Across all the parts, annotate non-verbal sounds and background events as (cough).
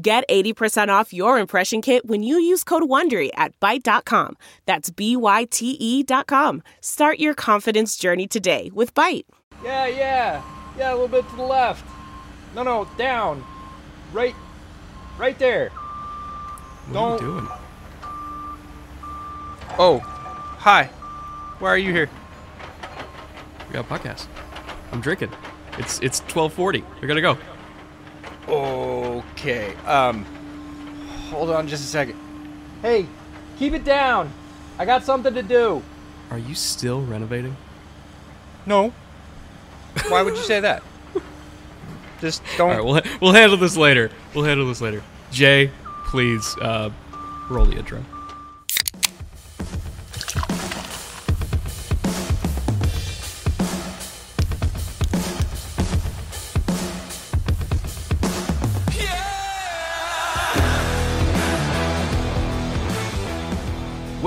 Get 80% off your impression kit when you use code WONDERY at Byte.com. That's B-Y-T-E dot com. Start your confidence journey today with Byte. Yeah, yeah. Yeah, a little bit to the left. No, no, down. Right, right there. What Don't- are you doing? Oh, hi. Why are you here? We got a podcast. I'm drinking. It's it's 12:40. We gotta go. Okay. Um, hold on just a second. Hey, keep it down. I got something to do. Are you still renovating? No. Why would you say that? Just (laughs) don't. All right, we'll we'll handle this later. We'll handle this later. Jay, please uh, roll the intro.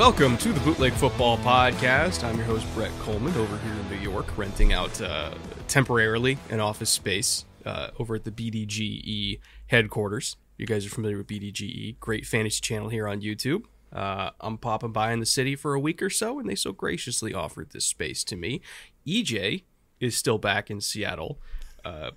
Welcome to the Bootleg Football Podcast. I'm your host, Brett Kollmann, over here in New York, renting out uh, temporarily an office space uh, over at the BDGE headquarters. You guys are familiar with BDGE, great fantasy channel here on YouTube. Uh, I'm popping by in the city for a week or so, and they so graciously offered this space to me. EJ is still back in Seattle, uh,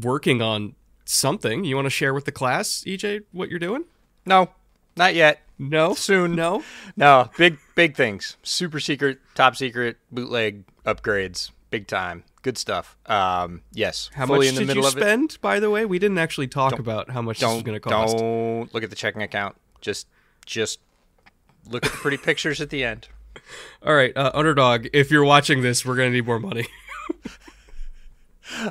working on something. You want to share with the class, EJ, what you're doing? No, not yet. No, Soon. no. No, big big things. Super secret, top secret, bootleg upgrades, big time. Good stuff. Um, yes. How much in the did middle you of it. spend? By the way, we didn't actually talk about how much this was going to cost. don't look at the checking account. Just just look at the pretty pictures at the end. (laughs) All right, uh, underdog. If you're watching this, we're going to need more money. (laughs)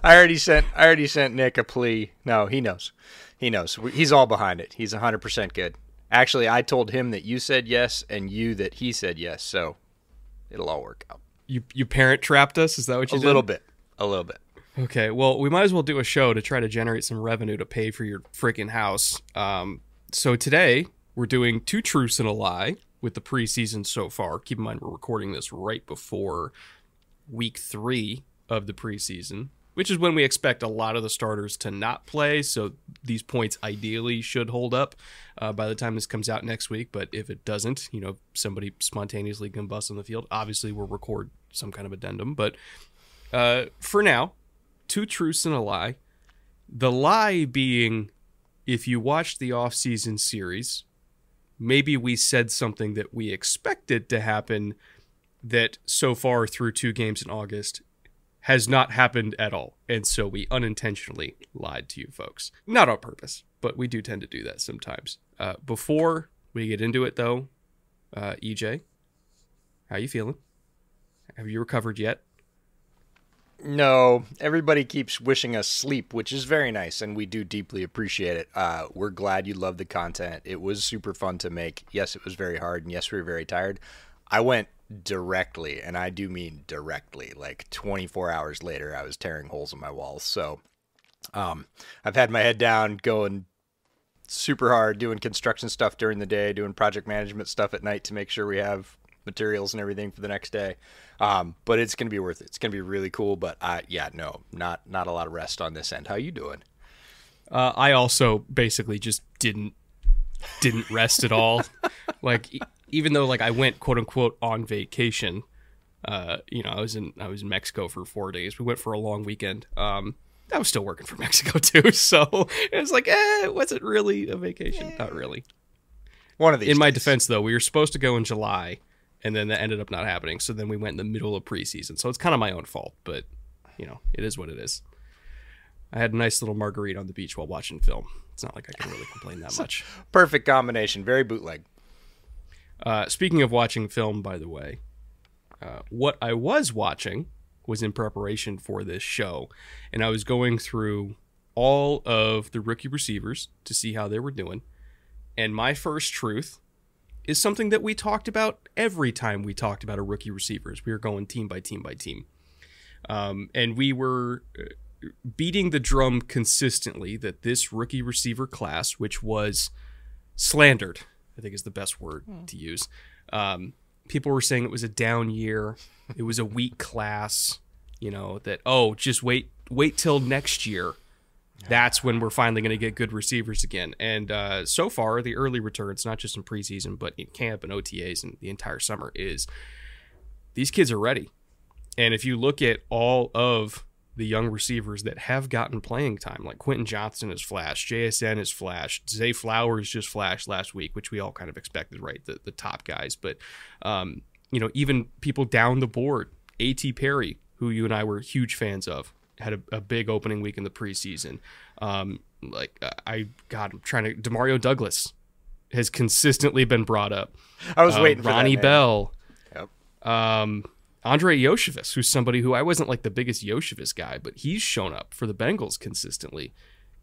I already sent I already sent Nick a plea. No, he knows. He knows. He's all behind it. He's 100% good. Actually, I told him that you said yes and you that he said yes, so it'll all work out. you you parent trapped us. Is that what A you did? A little bit. A little bit. Okay. Well, we might as well do a show to try to generate some revenue to pay for your freaking house. Um, so today we're doing two truths and a lie with the preseason so far. Keep in mind we're recording this right before week three of the preseason, which is when we expect a lot of the starters to not play. So these points ideally should hold up uh, by the time this comes out next week. But if it doesn't, you know, somebody spontaneously combusts on the field, obviously we'll record some kind of addendum. But uh, for now, two truths and a lie. The lie being if you watched the off-season series, maybe we said something that we expected to happen that so far through two games in August has not happened at all. And so we unintentionally lied to you folks. Not on purpose, but we do tend to do that sometimes. Uh, before we get into it though, uh, EJ, how you feeling? Have you recovered yet? No, everybody keeps wishing us sleep, which is very nice, and we do deeply appreciate it. Uh, we're glad you love the content. It was super fun to make. Yes, it was very hard, and yes, we were very tired. I went directly, and I do mean directly. Like 24 hours later, I was tearing holes in my walls. So, um, I've had my head down, going super hard, doing construction stuff during the day, doing project management stuff at night to make sure we have materials and everything for the next day. Um, but it's gonna be worth it. It's gonna be really cool. But I, yeah, no, not not a lot of rest on this end. How you doing? Uh, I also basically just didn't didn't rest at all. (laughs) like even though like I went quote unquote on vacation, uh, you know, I was in I was in Mexico for four days. We went for a long weekend. Um, I was still working for (laughs) Mexico too, so it was like, eh, was it really a vacation? Not really. One of these. In my defense, though, we were supposed to go in July, and then that ended up not happening. So then we went in the middle of preseason. So it's kind of my own fault, but you know, it is what it is. I had a nice little margarita on the beach while watching film. It's not like I can really complain that (laughs) much. perfect combination. Very bootleg. Uh, speaking of watching film, by the way, uh, what I was watching was in preparation for this show, and I was going through all of the rookie receivers to see how they were doing. And my first truth is something that we talked about every time we talked about a rookie receivers. We were going team by team by team. Um, and we were uh, beating the drum consistently that this rookie receiver class, which was slandered, I think is the best word hmm. to use. Um, people were saying it was a down year, it was a weak class. You know that oh, just wait, wait till next year. That's when we're finally going to get good receivers again. And uh, so far, the early returns, not just in preseason, but in camp and OTAs and the entire summer, is these kids are ready. And if you look at all of the young receivers that have gotten playing time, like Quentin Johnston has flashed, JSN has flashed, Zay Flowers just flashed last week, which we all kind of expected, right? The the top guys, but um, you know, even people down the board, A.T. Perry, who you and I were huge fans of, had a, a big opening week in the preseason. Um, like I, God, I'm trying to. Demario Douglas has consistently been brought up. I was um, waiting. Ronnie Bell. Yep. Um, Andrei Iosivas, who's somebody who I wasn't like the biggest Iosivas guy, but he's shown up for the Bengals consistently.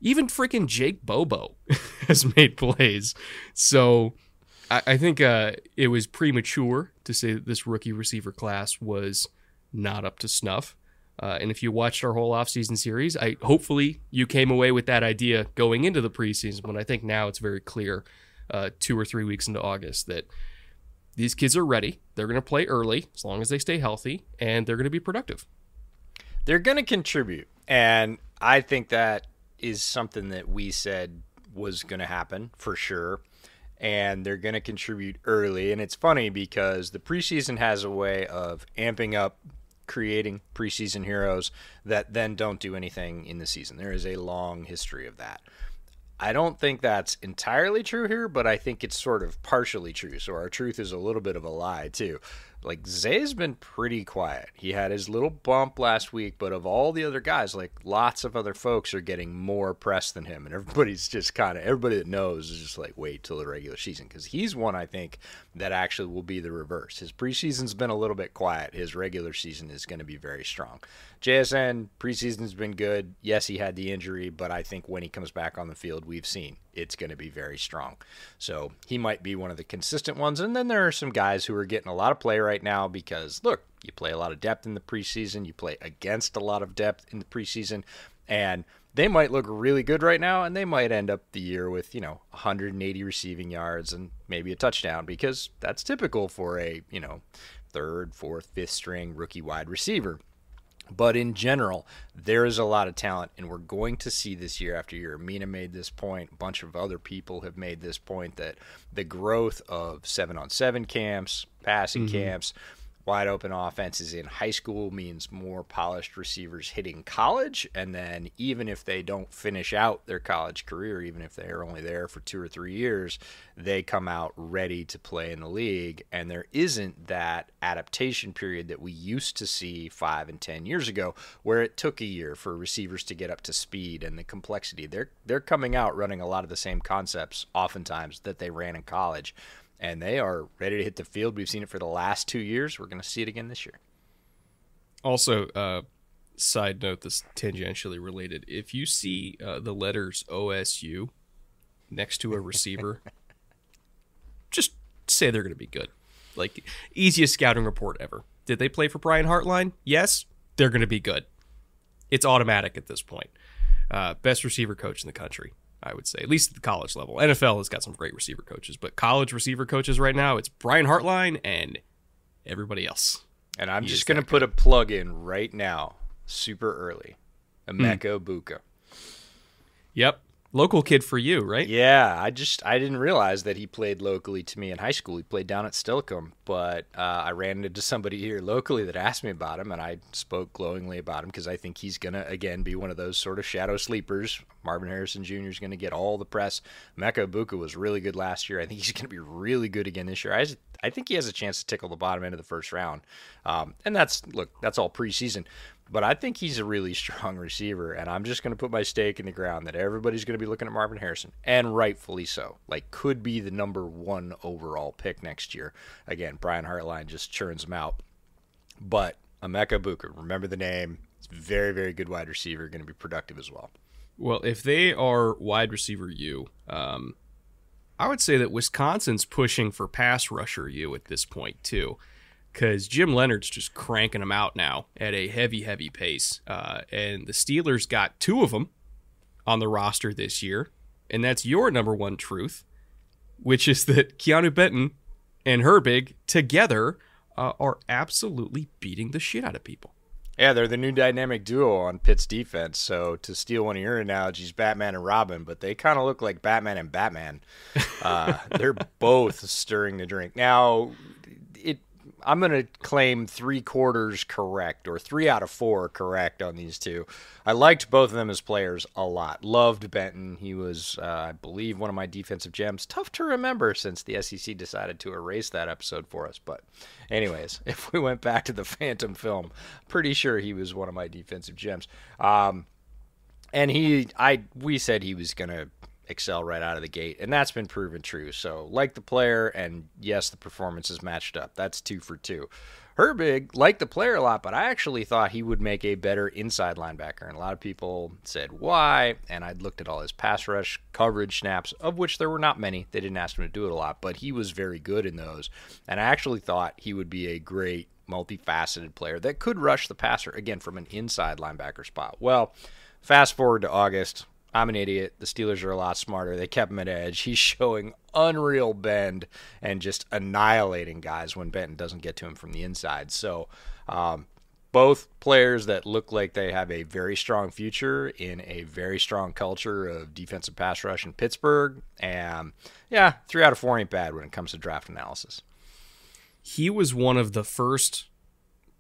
Even freaking Jake Bobo (laughs) has made plays. So I, I think uh, it was premature to say that this rookie receiver class was not up to snuff. Uh, and if you watched our whole offseason series, I hopefully you came away with that idea going into the preseason. But I think now it's very clear, uh, two or three weeks into August, that these kids are ready. They're going to play early as long as they stay healthy, and they're going to be productive. They're going to contribute. And I think that is something that we said was going to happen for sure. And they're going to contribute early. And it's funny because the preseason has a way of amping up creating preseason heroes that then don't do anything in the season. There is a long history of that. I don't think that's entirely true here, but I think it's sort of partially true. So our truth is a little bit of a lie too. Like Zay's been pretty quiet. He had his little bump last week, but of all the other guys, like lots of other folks are getting more press than him, and everybody's (laughs) just kind of everybody that knows is just like wait till the regular season because he's one I think that actually will be the reverse. His preseason's been a little bit quiet. His regular season is going to be very strong. JSN preseason's been good. Yes, he had the injury, but I think when he comes back on the field, we've seen it's going to be very strong. So he might be one of the consistent ones. And then there are some guys who are getting a lot of play right now because look, you play a lot of depth in the preseason, you play against a lot of depth in the preseason, and they might look really good right now and they might end up the year with, you know, 180 receiving yards and maybe a touchdown because that's typical for a, you know, third, fourth, fifth string rookie wide receiver. But in general, there is a lot of talent, and we're going to see this year after year. Mina made this point. A bunch of other people have made this point that the growth of seven on seven camps, passing mm-hmm. camps, wide open offenses in high school means more polished receivers hitting college. And then even if they don't finish out their college career, even if they are only there for two or three years, they come out ready to play in the league. And there isn't that adaptation period that we used to see five and 10 years ago, where it took a year for receivers to get up to speed and the complexity. They're, they're coming out running a lot of the same concepts, oftentimes, that they ran in college and they are ready to hit the field. We've seen it for the last two years. We're going to see it again this year. Also, uh, side note, this tangentially related. If you see uh, the letters OSU next to a receiver, (laughs) just say they're going to be good. Like easiest scouting report ever. Did they play for Brian Hartline? Yes, they're going to be good. It's automatic at this point. Uh, best receiver coach in the country. I would say, at least at the college level. NFL has got some great receiver coaches, but college receiver coaches right now, it's Brian Hartline and everybody else. And I'm he just going to put a plug in right now, super early. Emeka mm. Egbuka. Yep local kid for you, right? Yeah, I just I didn't realize that he played locally to me in high school. He played down at Steilacoom, but uh, I ran into somebody here locally that asked me about him, and I spoke glowingly about him because I think he's gonna again be one of those sort of shadow sleepers. Marvin Harrison Jr. is gonna get all the press. Emeka Egbuka was really good last year. I think he's gonna be really good again this year. I, I think he has a chance to tickle the bottom end of the first round, um, and that's look that's all preseason. But I think he's a really (laughs) strong receiver, and I'm just going to put my stake in the ground that everybody's going to be looking at Marvin Harrison, and rightfully so. Like, could be the number one overall pick next year. Again, Brian Hartline just churns him out. But Emeka Egbuka, remember the name. It's very, very good wide receiver, going to be productive as well. Well, if they are wide receiver you, um, I would say that Wisconsin's pushing for pass rusher U at this point too, because Jim Leonhard's just cranking them out now at a heavy, heavy pace, uh, and the Steelers got two of them on the roster this year, and that's your number one truth, which is that Keanu Benton and Herbig together uh, are absolutely beating the shit out of people. Yeah, they're the new dynamic duo on Pitt's defense. So to steal one of your analogies, Batman and Robin, but they kind of look like Batman and Batman. Uh, they're (laughs) both stirring the drink. Now, I'm going to claim three quarters correct or three out of four correct on these two. I liked both of them as players a lot. Loved Benton. He was, uh, I believe, one of my defensive gems. Tough to remember since the SEC decided to erase that episode for us. But, anyways, (laughs) if we went back to the Phantom film, pretty sure he was one of my defensive gems. Um, and he, I, we said he was going to excel right out of the gate, and that's been proven true. So, like the player, and yes, the performance is matched up. That's two for two. Herbig liked the player a lot, but I actually thought he would make a better inside linebacker. And a lot of people said why. And I'd looked at all his pass rush coverage snaps, of which there were not many. They didn't ask him to do it a lot, but he was very good in those. And I actually thought he would be a great multifaceted player that could rush the passer again from an inside linebacker spot. Well, fast forward to August. I'm an idiot. The Steelers are a lot smarter. They kept him at edge. He's showing unreal bend and just annihilating guys when Benton doesn't get to him from the inside. So, um, both players that look like they have a very strong future in a very strong culture of defensive pass rush in Pittsburgh. And yeah, three out of four ain't bad when it comes to draft analysis. He was one of the first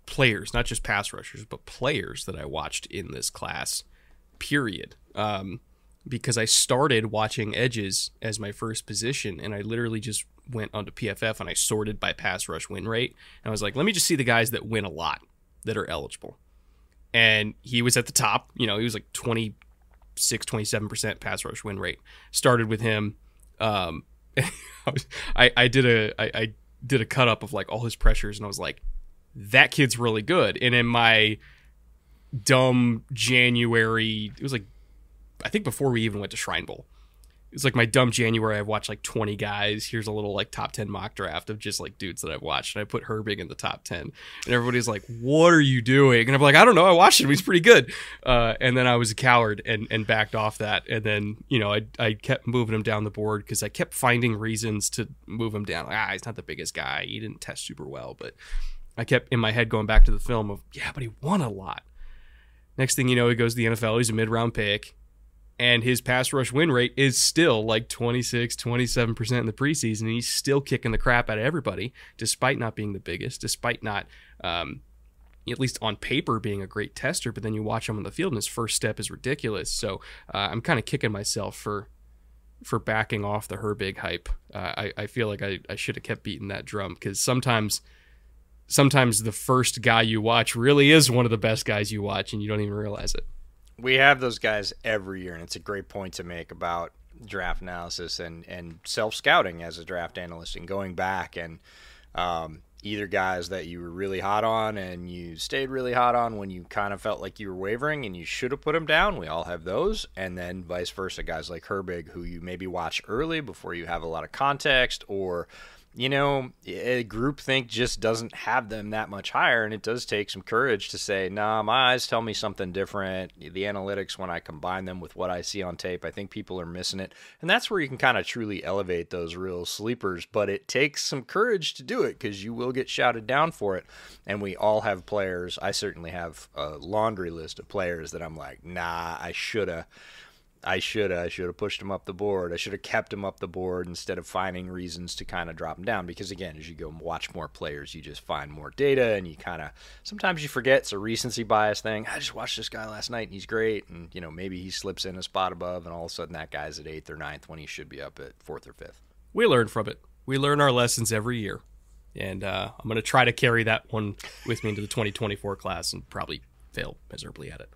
players, not just pass rushers, but players that I watched in this class, period. Um, because I started watching edges as my first position, and I literally just went onto PFF and I sorted by pass rush win rate. And I was like, let me just see the guys that win a lot that are eligible. And he was at the top. You know, he was like 26, 27% pass rush win rate. Started with him. Um, (laughs) I, I did a I, I did a cut up of like all his pressures, and I was like, that kid's really good. And in my dumb January, it was like I think before we even went to Shrine Bowl. It's like my dumb January. I've watched like 20 guys. Here's a little like top 10 mock draft of just like dudes that I've watched. And I put Herbig in the top 10. And everybody's like, what are you doing? And I'm like, I don't know. I watched him. He's pretty good. Uh, and then I was a coward and, and backed off that. And then, you know, I, I kept moving him down the board because I kept finding reasons to move him down. Like, ah, he's not the biggest guy. He didn't test super well. But I kept in my head going back to the film of, yeah, but he won a lot. Next thing you know, he goes to the NFL. He's a mid round pick and his pass rush win rate is still like 26 27% in the preseason and he's still kicking the crap out of everybody despite not being the biggest despite not um, at least on paper being a great tester but then you watch him on the field and his first step is ridiculous. So uh, i'm kind of kicking myself for for backing off the Herbig hype. Uh, I, I feel like i, I should have kept beating that drum because sometimes sometimes the first guy you watch really is one of the best guys you watch and you don't even realize it we have those guys every year, and it's a great point to make about draft analysis and, and self scouting as a draft analyst and going back and um, either guys that you were really hot on and you stayed really hot on when you kind of felt like you were wavering and you should have put them down. We all have those. And then vice versa, guys like Herbig who you maybe watch early before you have a lot of context or you know, a group think just doesn't have them that much higher, and it does take some courage to say, "Nah, my eyes tell me something different." The analytics, when I combine them with what I see on tape, I think people are missing it, and that's where you can kind of truly elevate those real sleepers. But it takes some courage to do it because you will get shouted down for it, and we all have players. I certainly have a laundry list of players that I'm like, "Nah, I shoulda." I should I should have pushed him up the board. I should have kept him up the board instead of finding reasons to kind of drop him down. Because again, as you go and watch more players, you just find more data, and you kind of sometimes you forget it's a recency bias thing. I just watched this guy last night, and he's great, and you know maybe he slips in a spot above, and all of a sudden that guy's at eighth or ninth when he should be up at fourth or fifth. We learn from it. We learn our lessons every year, and uh, I'm going to try to carry that one with me into the 2024 class, and probably fail miserably at it.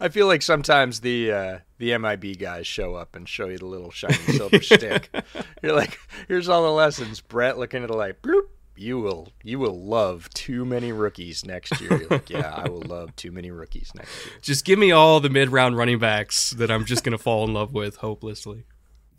I feel like sometimes the uh, the MIB guys show up and show you the little shiny silver (laughs) stick. You're like, here's all the lessons. Brett looking at it like, bloop. you will you will love too many rookies next year. You're like, yeah, I will love too many rookies next year. Just give me all the mid round running backs that I'm just going to fall in love with hopelessly.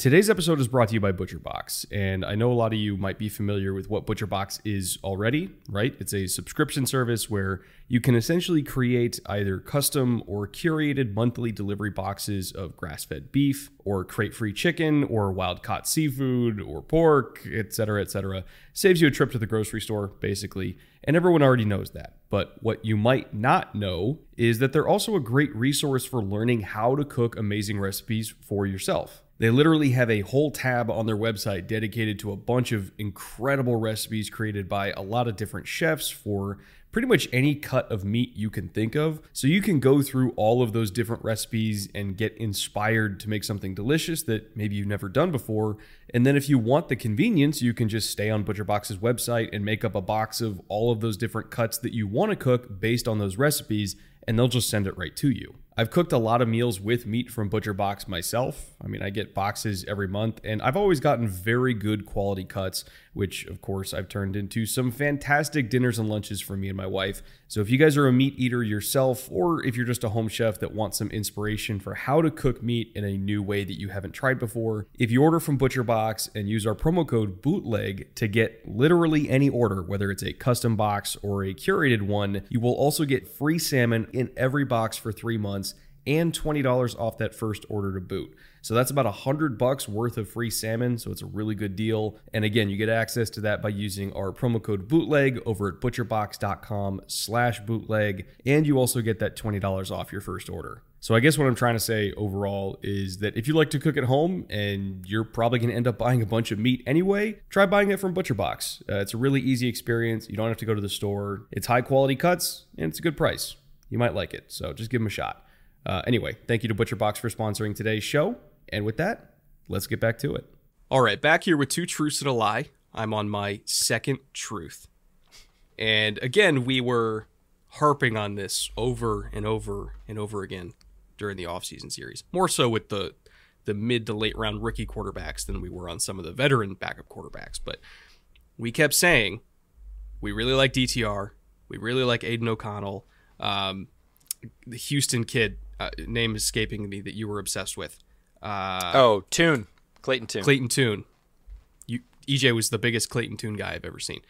Today's episode is brought to you by ButcherBox, and I know a lot of you might be familiar with what ButcherBox is already, right? It's a subscription service where you can essentially create either custom or curated monthly delivery boxes of grass-fed beef or crate-free chicken or wild-caught seafood or pork, etc., etc. Saves you a trip to the grocery store, basically, and everyone already knows that. But what you might not know is that they're also a great resource for learning how to cook amazing recipes for yourself. They literally have a whole tab on their website dedicated to a bunch of incredible recipes created by a lot of different chefs for pretty much any cut of meat you can think of. So you can go through all of those different recipes and get inspired to make something delicious that maybe you've never done before. And then if you want the convenience, you can just stay on ButcherBox's website and make up a box of all of those different cuts that you want to cook based on those recipes, and they'll just send it right to you. I've cooked a lot of meals with meat from Butcher Box myself. I mean, I get boxes every month, and I've always gotten very good quality cuts, which, of course, I've turned into some fantastic dinners and lunches for me and my wife. So, if you guys are a meat eater yourself, or if you're just a home chef that wants some inspiration for how to cook meat in a new way that you haven't tried before, if you order from Butcher Box and use our promo code BOOTLEG to get literally any order, whether it's a custom box or a curated one, you will also get free salmon in every box for three months and $20 off that first order to boot. So that's about a hundred bucks worth of free salmon. So it's a really good deal. And again, you get access to that by using our promo code bootleg over at butcherbox.com slash bootleg. And you also get that $20 off your first order. So I guess what I'm trying to say overall is that if you like to cook at home and you're probably going to end up buying a bunch of meat anyway, try buying it from ButcherBox. Uh, it's a really easy experience. You don't have to go to the store. It's high quality cuts and it's a good price. You might like it. So just give them a shot. Uh, anyway, thank you to ButcherBox for sponsoring today's show. And with that, let's get back to it. All right, back here with two truths and a lie. I'm on my second truth. And again, we were harping on this over and over and over again during the offseason series. More so with the the mid to late round rookie quarterbacks than we were on some of the veteran backup quarterbacks. But we kept saying we really like DTR. We really like Aidan O'Connell. Um, the Houston kid, uh, name escaping me, that you were obsessed with. Uh, Oh, Tune. Clayton Tune. Clayton Tune. You, EJ was the biggest Clayton Tune guy I've ever seen.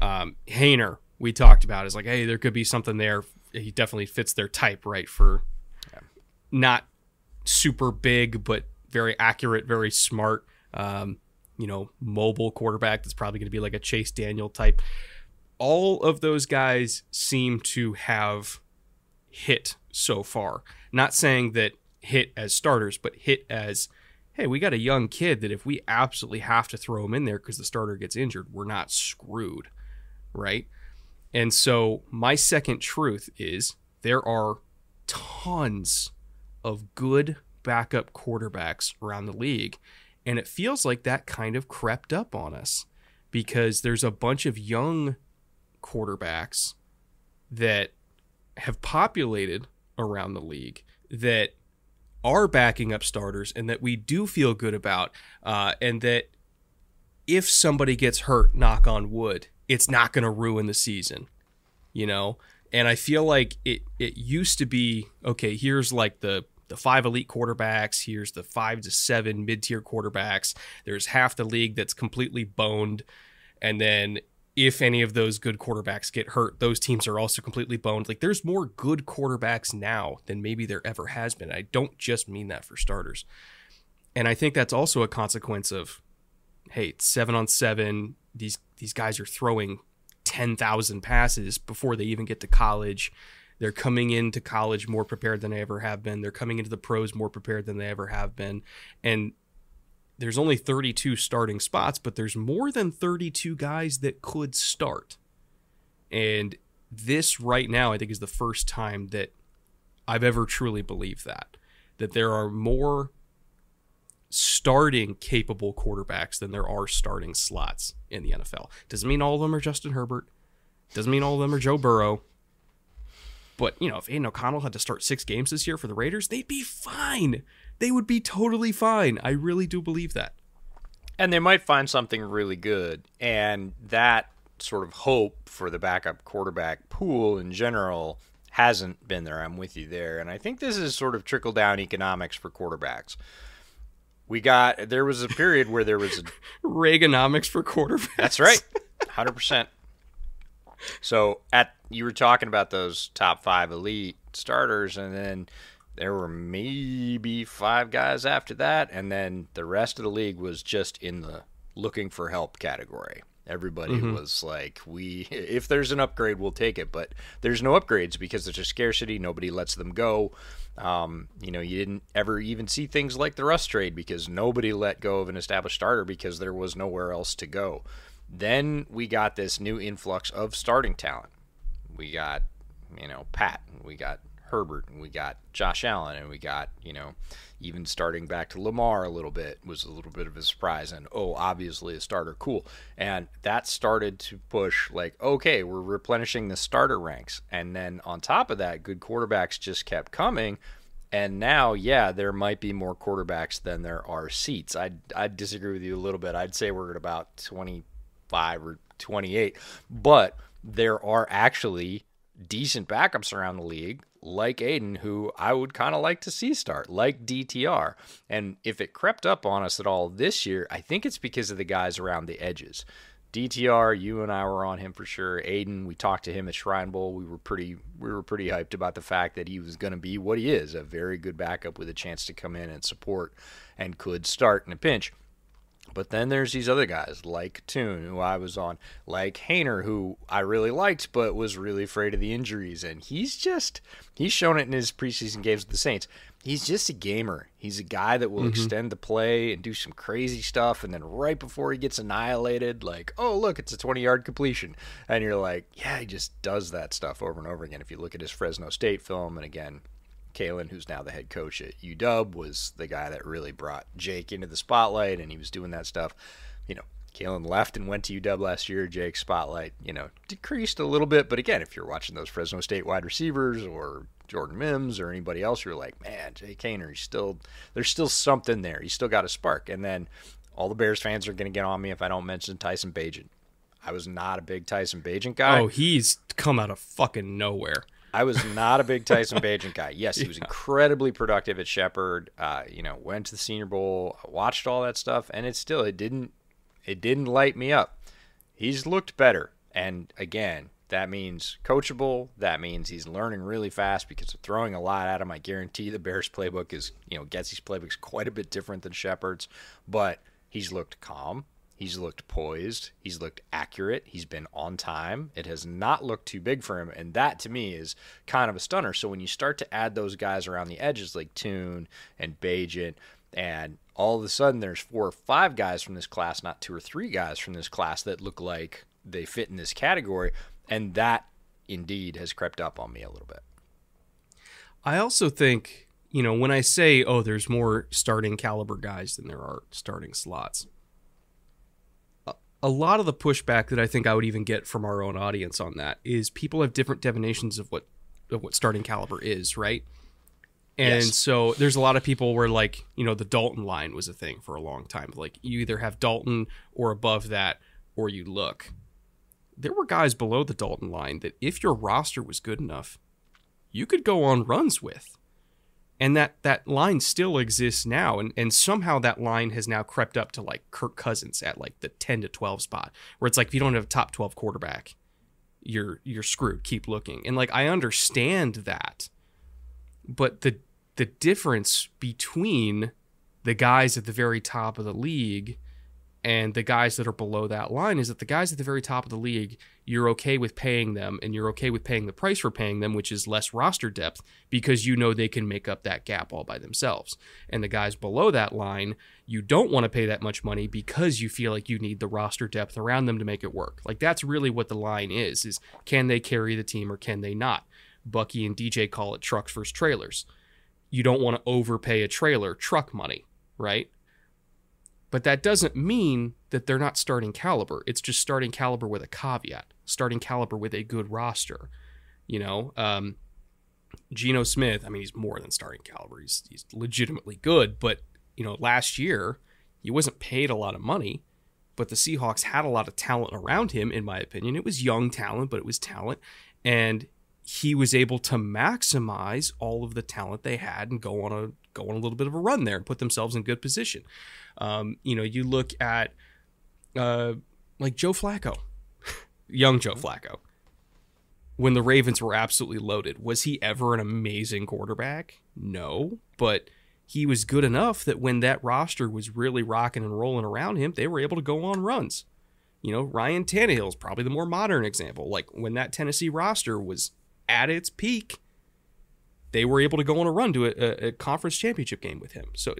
Um, Haener, we talked about, is like, hey, there could be something there. He definitely fits their type, right? For not super big, but very accurate, very smart. Um, you know, mobile quarterback that's probably going to be like a Chase Daniel type. All of those guys seem to have hit so far. Not saying that hit as starters, but hit as hey, we got a young kid that if we absolutely have to throw him in there because the starter gets injured, we're not screwed, right? And so my second truth is there are tons of good backup quarterbacks around the league, and it feels like that kind of crept up on us because there's a bunch of young quarterbacks that have populated around the league that are backing up starters and that we do feel good about, uh, and that if somebody gets hurt, knock on wood, it's not going to ruin the season, you know. And I feel like it it used to be okay. Here's like the the five elite quarterbacks. Here's the five to seven mid tier quarterbacks. There's half the league that's completely boned, and then if any of those good quarterbacks get hurt, those teams are also completely boned. Like there's more good quarterbacks now than maybe there ever has been. I don't just mean that for starters. And I think that's also a consequence of hey, it's 7 on 7, these these guys are throwing 10,000 passes before they even get to college. They're coming into college more prepared than they ever have been. They're coming into the pros more prepared than they ever have been. And there's only 32 starting spots, but there's more than 32 guys that could start. And this right now, I think, is the first time that I've ever truly believed that. That there are more starting capable quarterbacks than there are starting slots in the NFL. Doesn't mean all of them are Justin Herbert. Doesn't mean all of them are Joe Burrow. But, you know, if Aidan O'Connell had to start six games this year for the Raiders, they'd be fine. They would be totally fine. I really do believe that. And they might find something really good. And that sort of hope for the backup quarterback pool in general hasn't been there. I'm with you there. And I think this is sort of trickle down economics for quarterbacks. We got there was a period where there was a (laughs) Reaganomics for quarterbacks. That's right. 100%. So at you were talking about those top 5 elite starters and then there were maybe 5 guys after that and then the rest of the league was just in the looking for help category. Everybody mm-hmm. was like, "We, (laughs) if there's an upgrade, we'll take it." But there's no upgrades because there's a scarcity. Nobody lets them go. Um, you know, you didn't ever even see things like the Russ trade because nobody let go of an established starter because there was nowhere else to go. Then we got this new influx of starting talent. We got, you know, Pat. We got Herbert, and we got Josh Allen, and we got, you know, even starting back to Lamar a little bit was a little bit of a surprise. And oh, obviously a starter, cool. And that started to push like, okay, we're replenishing the starter ranks. And then on top of that, good quarterbacks just kept coming. And now, yeah, there might be more quarterbacks than there are seats. I I disagree with you a little bit. I'd say we're at about 25 or 28, but there are actually decent backups around the league like Aidan, who I would kind of like to see start, like DTR. And if it crept up on us at all this year, I think it's because of the guys around the edges. DTR, you and I were on him for sure. Aiden, we talked to him at Shrine Bowl. We were pretty we were pretty hyped about the fact that he was going to be what he is, a very good backup with a chance to come in and support and could start in a pinch. But then there's these other guys like Tune, who I was on, like Haener, who I really liked, but was really afraid of the injuries. And he's just, he's shown it in his preseason games with the Saints. He's just a gamer. He's a guy that will mm-hmm. extend the play and do some crazy stuff. And then right before he gets annihilated, like, oh, look, it's a 20 yard completion. And you're like, yeah, he just does that stuff over and over again. If you look at his Fresno State film, and again, Kalen, who's now the head coach at UW, was the guy that really brought Jake into the spotlight, and he was doing that stuff. You know, Kalen left and went to UW last year. Jake's spotlight, you know, decreased a little bit. But again, if you're watching those Fresno State wide receivers or Jordan Mims or anybody else, you're like, man, Jake Haener, he's still there's still something there. He's still got a spark. And then all the Bears fans are going to get on me if I don't mention Tyson Bagent. I was not a big Tyson Bagent guy. Oh, he's come out of fucking nowhere. I was not a big Tyson Bagent guy. Yes, he was (laughs) incredibly productive at Shepherd. Uh, you know, went to the Senior Bowl, watched all that stuff, and it still it didn't it didn't light me up. He's looked better, and again, that means coachable. That means he's learning really fast because of throwing a lot at him. I guarantee the Bears playbook is you know Getsy's playbook is quite a bit different than Shepherd's, but he's looked calm. He's looked poised. He's looked accurate. He's been on time. It has not looked too big for him. And that to me is kind of a stunner. So when you start to add those guys around the edges like Tune and Bagent, and all of a sudden there's four or five guys from this class, not two or three guys from this class that look like they fit in this category. And that indeed has crept up on me a little bit. I also think, you know, when I say, oh, there's more starting caliber guys than there are starting slots a lot of the pushback that I think I would even get from our own audience on that is people have different definitions of what of what starting caliber is, right? And yes. so there's a lot of people where like, you know, the Dalton line was a thing for a long time. Like you either have Dalton or above that or you look. There were guys below the Dalton line that if your roster was good enough, you could go on runs with and that that line still exists now. And and somehow that line has now crept up to like Kirk Cousins at like the 10 to 12 spot where it's like if you don't have a top 12 quarterback you're you're screwed. Keep looking. And like I understand that. But the the difference between the guys at the very top of the league and the guys that are below that line is that the guys at the very top of the league you're okay with paying them and you're okay with paying the price for paying them which is less roster depth because you know they can make up that gap all by themselves. And the guys below that line you don't want to pay that much money because you feel like you need the roster depth around them to make it work. Like that's really what the line is is can they carry the team or can they not? Bucky and dj call it trucks versus trailers. You don't want to overpay a trailer truck money right but that doesn't mean that they're not starting caliber. It's just starting caliber with a caveat, starting caliber with a good roster. You know, um, Geno Smith, I mean, he's more than starting caliber. He's, he's legitimately good. But, you know, last year, he wasn't paid a lot of money. but the Seahawks had a lot of talent around him, in my opinion. It was young talent, but it was talent. And he was able to maximize all of the talent they had and go on a go on a little bit of a run there and put themselves in good position. Um, you know, you look at uh, like Joe Flacco, (laughs) young Joe Flacco. When the Ravens were absolutely loaded, was he ever an amazing quarterback? No, but he was good enough that when that roster was really rocking and rolling around him, they were able to go on runs. You know, Ryan Tannehill is probably the more modern example. Like when that Tennessee roster was at its peak, they were able to go on a run to a, a conference championship game with him. So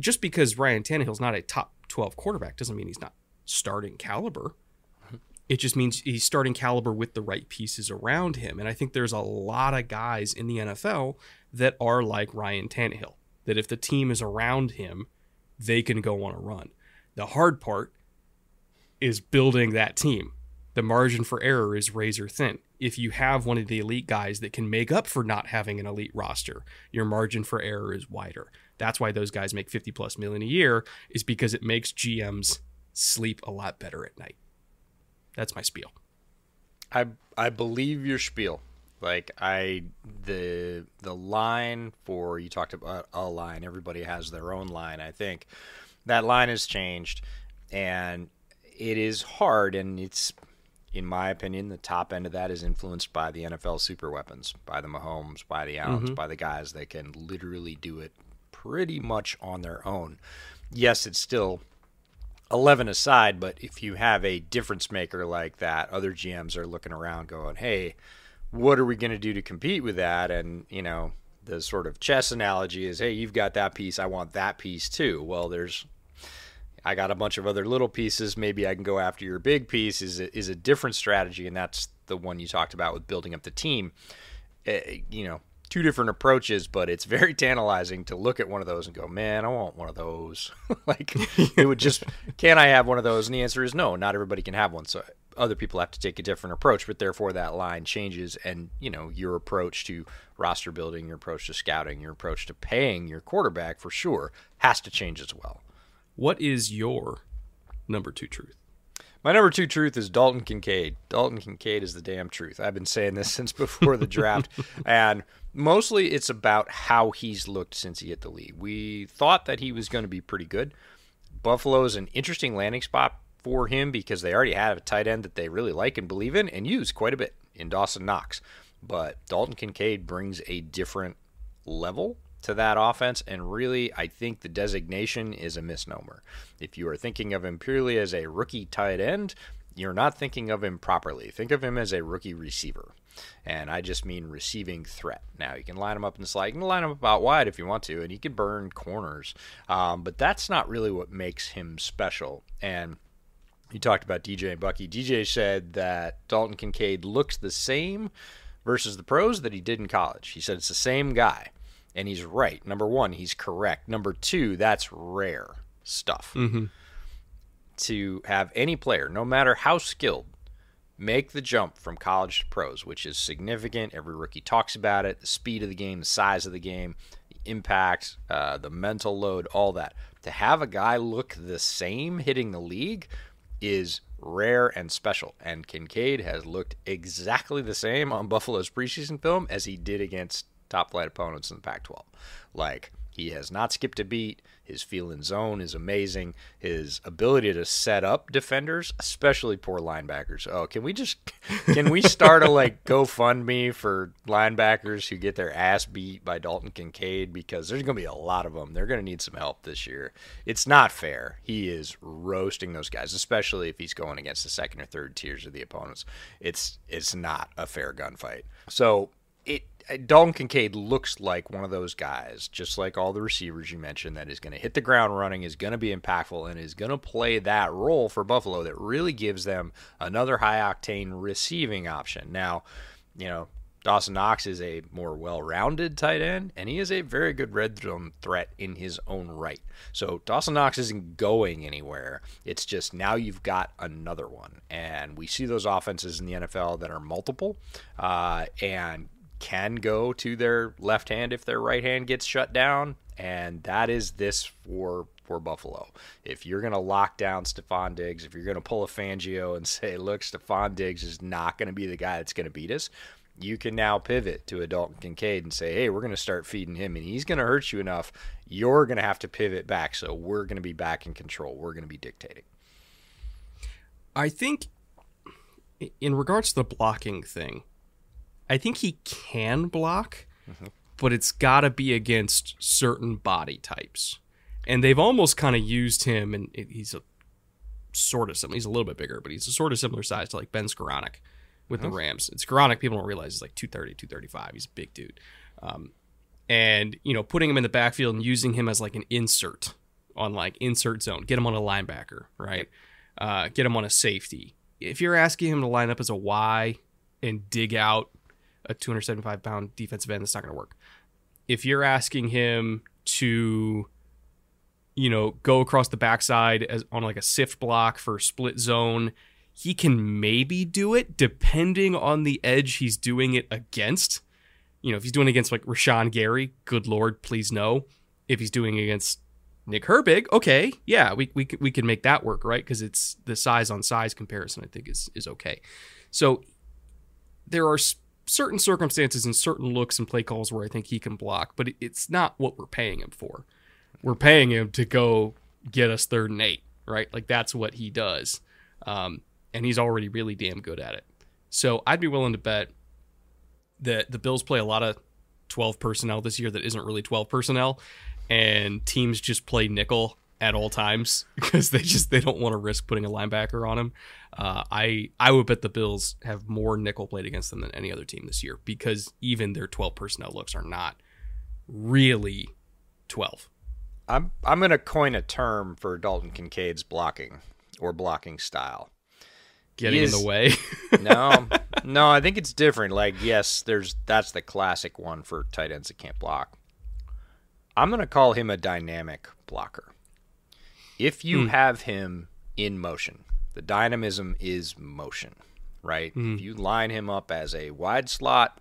just because Ryan Tannehill's not a top 12 quarterback doesn't mean he's not starting caliber. It just means he's starting caliber with the right pieces around him. And I think there's a lot of guys in the NFL that are like Ryan Tannehill, that if the team is around him, they can go on a run. The hard part is building that team. The margin for error is razor thin. If you have one of the elite guys that can make up for not having an elite roster, your margin for error is wider. That's why those guys make 50 plus million a year is because it makes GMs sleep a lot better at night. That's my spiel. I I believe your spiel. Like I the the line for you talked about a line. Everybody has their own line. I think that line has changed, and it is hard. And it's in my opinion, the top end of that is influenced by the NFL super weapons, by the Mahomes, by the Allens, mm-hmm. by the guys that can literally do it pretty much on their own. Yes, it's still 11 aside, but if you have a difference maker like that, other GMs are looking around going, hey, what are we going to do to compete with that? And, you know, the sort of chess analogy is, hey, you've got that piece, I want that piece too. Well, there's, I got a bunch of other little pieces. Maybe I can go after your big piece. Is a, is a different strategy, and that's the one you talked about with building up the team. Uh, you know, two different approaches, but it's very (laughs) tantalizing to look at one of those and go, man, I want one of those. (laughs) like, it would just, (laughs) can I have one of those? And the answer is no, not everybody can have one. So other people have to take a different approach, but therefore that line changes. And, you know, your approach to roster building, your approach to scouting, your approach to paying your quarterback for sure has to change as well. What is your number two truth? My number two truth is Dalton Kincaid. Dalton Kincaid is the damn truth. I've been saying this (laughs) since before the draft. (laughs) and mostly it's about how he's looked since he hit the league. We thought that he was going to be pretty good. Buffalo is an interesting landing spot for him because they already have a tight end that they really like and believe in and use quite a bit in Dawson Knox. But Dalton Kincaid brings a different level to that offense. And really, I think the designation is a misnomer. If you are thinking of him purely as a rookie tight end, you're not thinking of him properly. Think of him as a rookie receiver. And I just mean receiving threat. Now, you can line him up in the slot. You can line him up out wide if you want to, and he can burn corners. Um, but that's not really what makes him special. And you talked about DJ and Bucky. DJ said that Dalton Kincaid looks the same versus the pros that he did in college. He said it's the same guy. And he's right. Number one, he's correct. Number two, that's rare stuff. Mm-hmm. To have any player, no matter how skilled, make the jump from college to pros, which is significant. Every rookie talks about it the speed of the game, the size of the game, the impact, uh, the mental load, all that. To have a guy look the same hitting the league is rare and special. And Kincaid has looked exactly the same on (laughs) Buffalo's preseason film as he did against top flight opponents in the Pac 12. Like, he has not skipped a beat. His feel in zone is amazing. His ability to set up defenders, especially poor linebackers. Oh, can we just can we start a like (laughs) GoFundMe for linebackers who get their ass beat by Dalton Kincaid because there's going to be a lot of them. They're going to need some help this year. It's not fair. He is roasting those guys, especially if he's going against the second or third tiers of the opponents. It's it's not a fair gunfight. So Dalton Kincaid looks like one of those guys, just like all the receivers you mentioned, that is going to hit the ground running, is going to be impactful, and is going to play that role for Buffalo that really gives them another high octane receiving option. Now, you know, Dawson Knox is a more well rounded tight end, and he is a very good red zone threat in his own right. So Dawson Knox isn't going anywhere. It's just now you've got another one. And we see those offenses in the NFL that are multiple. Uh, and can go to their left hand if their right hand gets shut down. And that is this for for Buffalo. If you're going to lock down Stefon Diggs, if you're going to pull a Fangio and say, look, Stefon Diggs is not going to be the guy that's going to beat us, you can now pivot to a Dalton Kincaid and say, hey, we're going to start feeding him, and he's going to hurt you enough. You're going to have to pivot back. So we're going to be back in control. We're going to be dictating. I think, in regards to the blocking thing, I think he can block, mm-hmm. but it's got to be against certain body types. And they've almost kind of used him, and he's a sort of similar. He's a little bit bigger, but he's a sort of similar size to like Ben Skowronek with the Rams. It's Skowronek. People don't realize he's like 230, 235. He's a big dude. Um, and, you know, putting him in the backfield and using him as like an insert on like insert zone, get him on a linebacker, right? Uh, get him on a safety. If you're asking him to line up as a Y and dig out a 275 pound defensive end, that's not going to work. If you're asking him to, you know, go across the backside as on like a sift block for split zone he can maybe do it depending on the edge he's doing it against. You know, if he's doing against like Rashan Gary, good lord, please no. If he's doing against Nick Herbig, okay, yeah, we we we can make that work, right? Because it's the size on size comparison. I think is is okay. So there are certain circumstances and certain looks and play calls where I think he can block, but it's not what we're paying him for. We're paying him to go get us third and eight, right? Like that's what he does. Um, and he's already really damn good at it. So I'd be willing to bet that the Bills play a lot of 12 personnel this year that isn't really 12 personnel, and teams just play nickel at all times (laughs) because they just they don't want to risk putting a linebacker on him. Uh, I I would bet the Bills have more nickel played against them than any other team this year because even their 12 personnel looks are not really 12. I'm I'm going to coin a term for Dalton Kincaid's blocking or blocking style getting is, in the way. (laughs) no, (laughs) no, I think it's different. Like, yes, there's that's the classic one for tight ends that can't block. I'm gonna call him a dynamic blocker. If you hmm. have him in motion, the dynamism is motion, right? Hmm. If you line him up as a wide slot,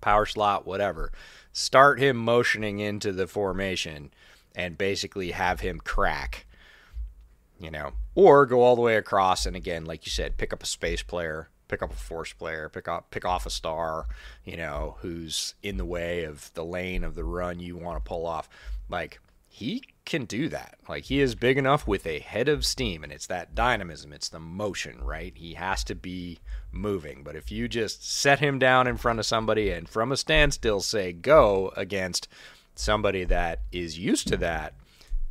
power slot, whatever, start him motioning into the formation and basically have him crack you know, or go all the way across and again, like you said, pick up a space player, pick up a force player, pick up pick off a star, you know, who's in the way of the lane of the run you want to pull off. Like he can do that. Like he is big enough with a head of steam and it's that dynamism, it's the motion, right? He has to be moving. But if you just set him down in front of somebody and from a standstill say go against somebody that is used to that,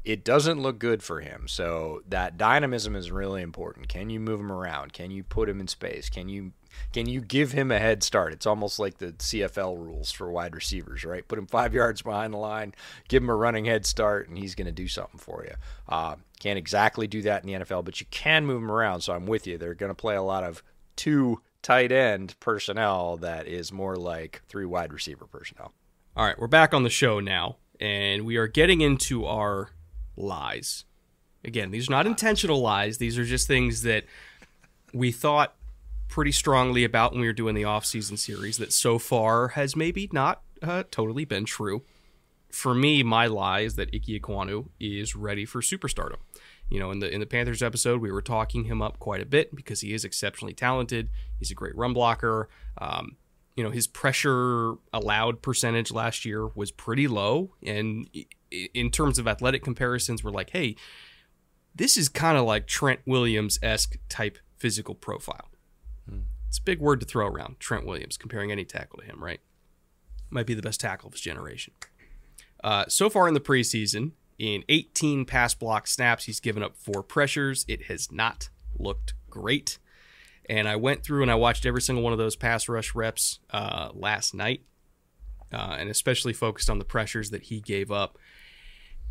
it doesn't look good for him. So that dynamism is really important. Can you move him around? Can you put him in space? Can you can you give him a head start? It's almost like the CFL rules for wide receivers, right? Put him five (laughs) yards behind the line, give him a running head start, and he's going to do something for you. Uh, can't exactly do that in the NFL, but you can move him around. So I'm with you. They're going to play a lot of two tight end personnel that is more like three wide receiver personnel. All right, we're back on the show now, and we are getting into our lies. Again, these are not intentional lies. These are just things that we thought pretty strongly about when we were doing the off-season series that so far has maybe not uh, totally been true. For me, my lie is that Ike Ekwonu is ready for superstardom. You know, in the in the Panthers episode, we were talking him up quite a bit because he is exceptionally talented. He's a great run blocker. Um, you know, his pressure allowed percentage last year was pretty low, and in terms of athletic comparisons, we're like, hey, this is kind of like Trent Williams esque type physical profile. It's a big word to throw around, Trent Williams, comparing any tackle to him, right? Might be the best tackle of his generation. Uh, so far in the preseason, in 18 pass block snaps, he's given up four pressures. It has not looked great. And I went through and I watched every single one of those pass rush reps uh, last night, uh, and especially focused on the pressures that he gave up.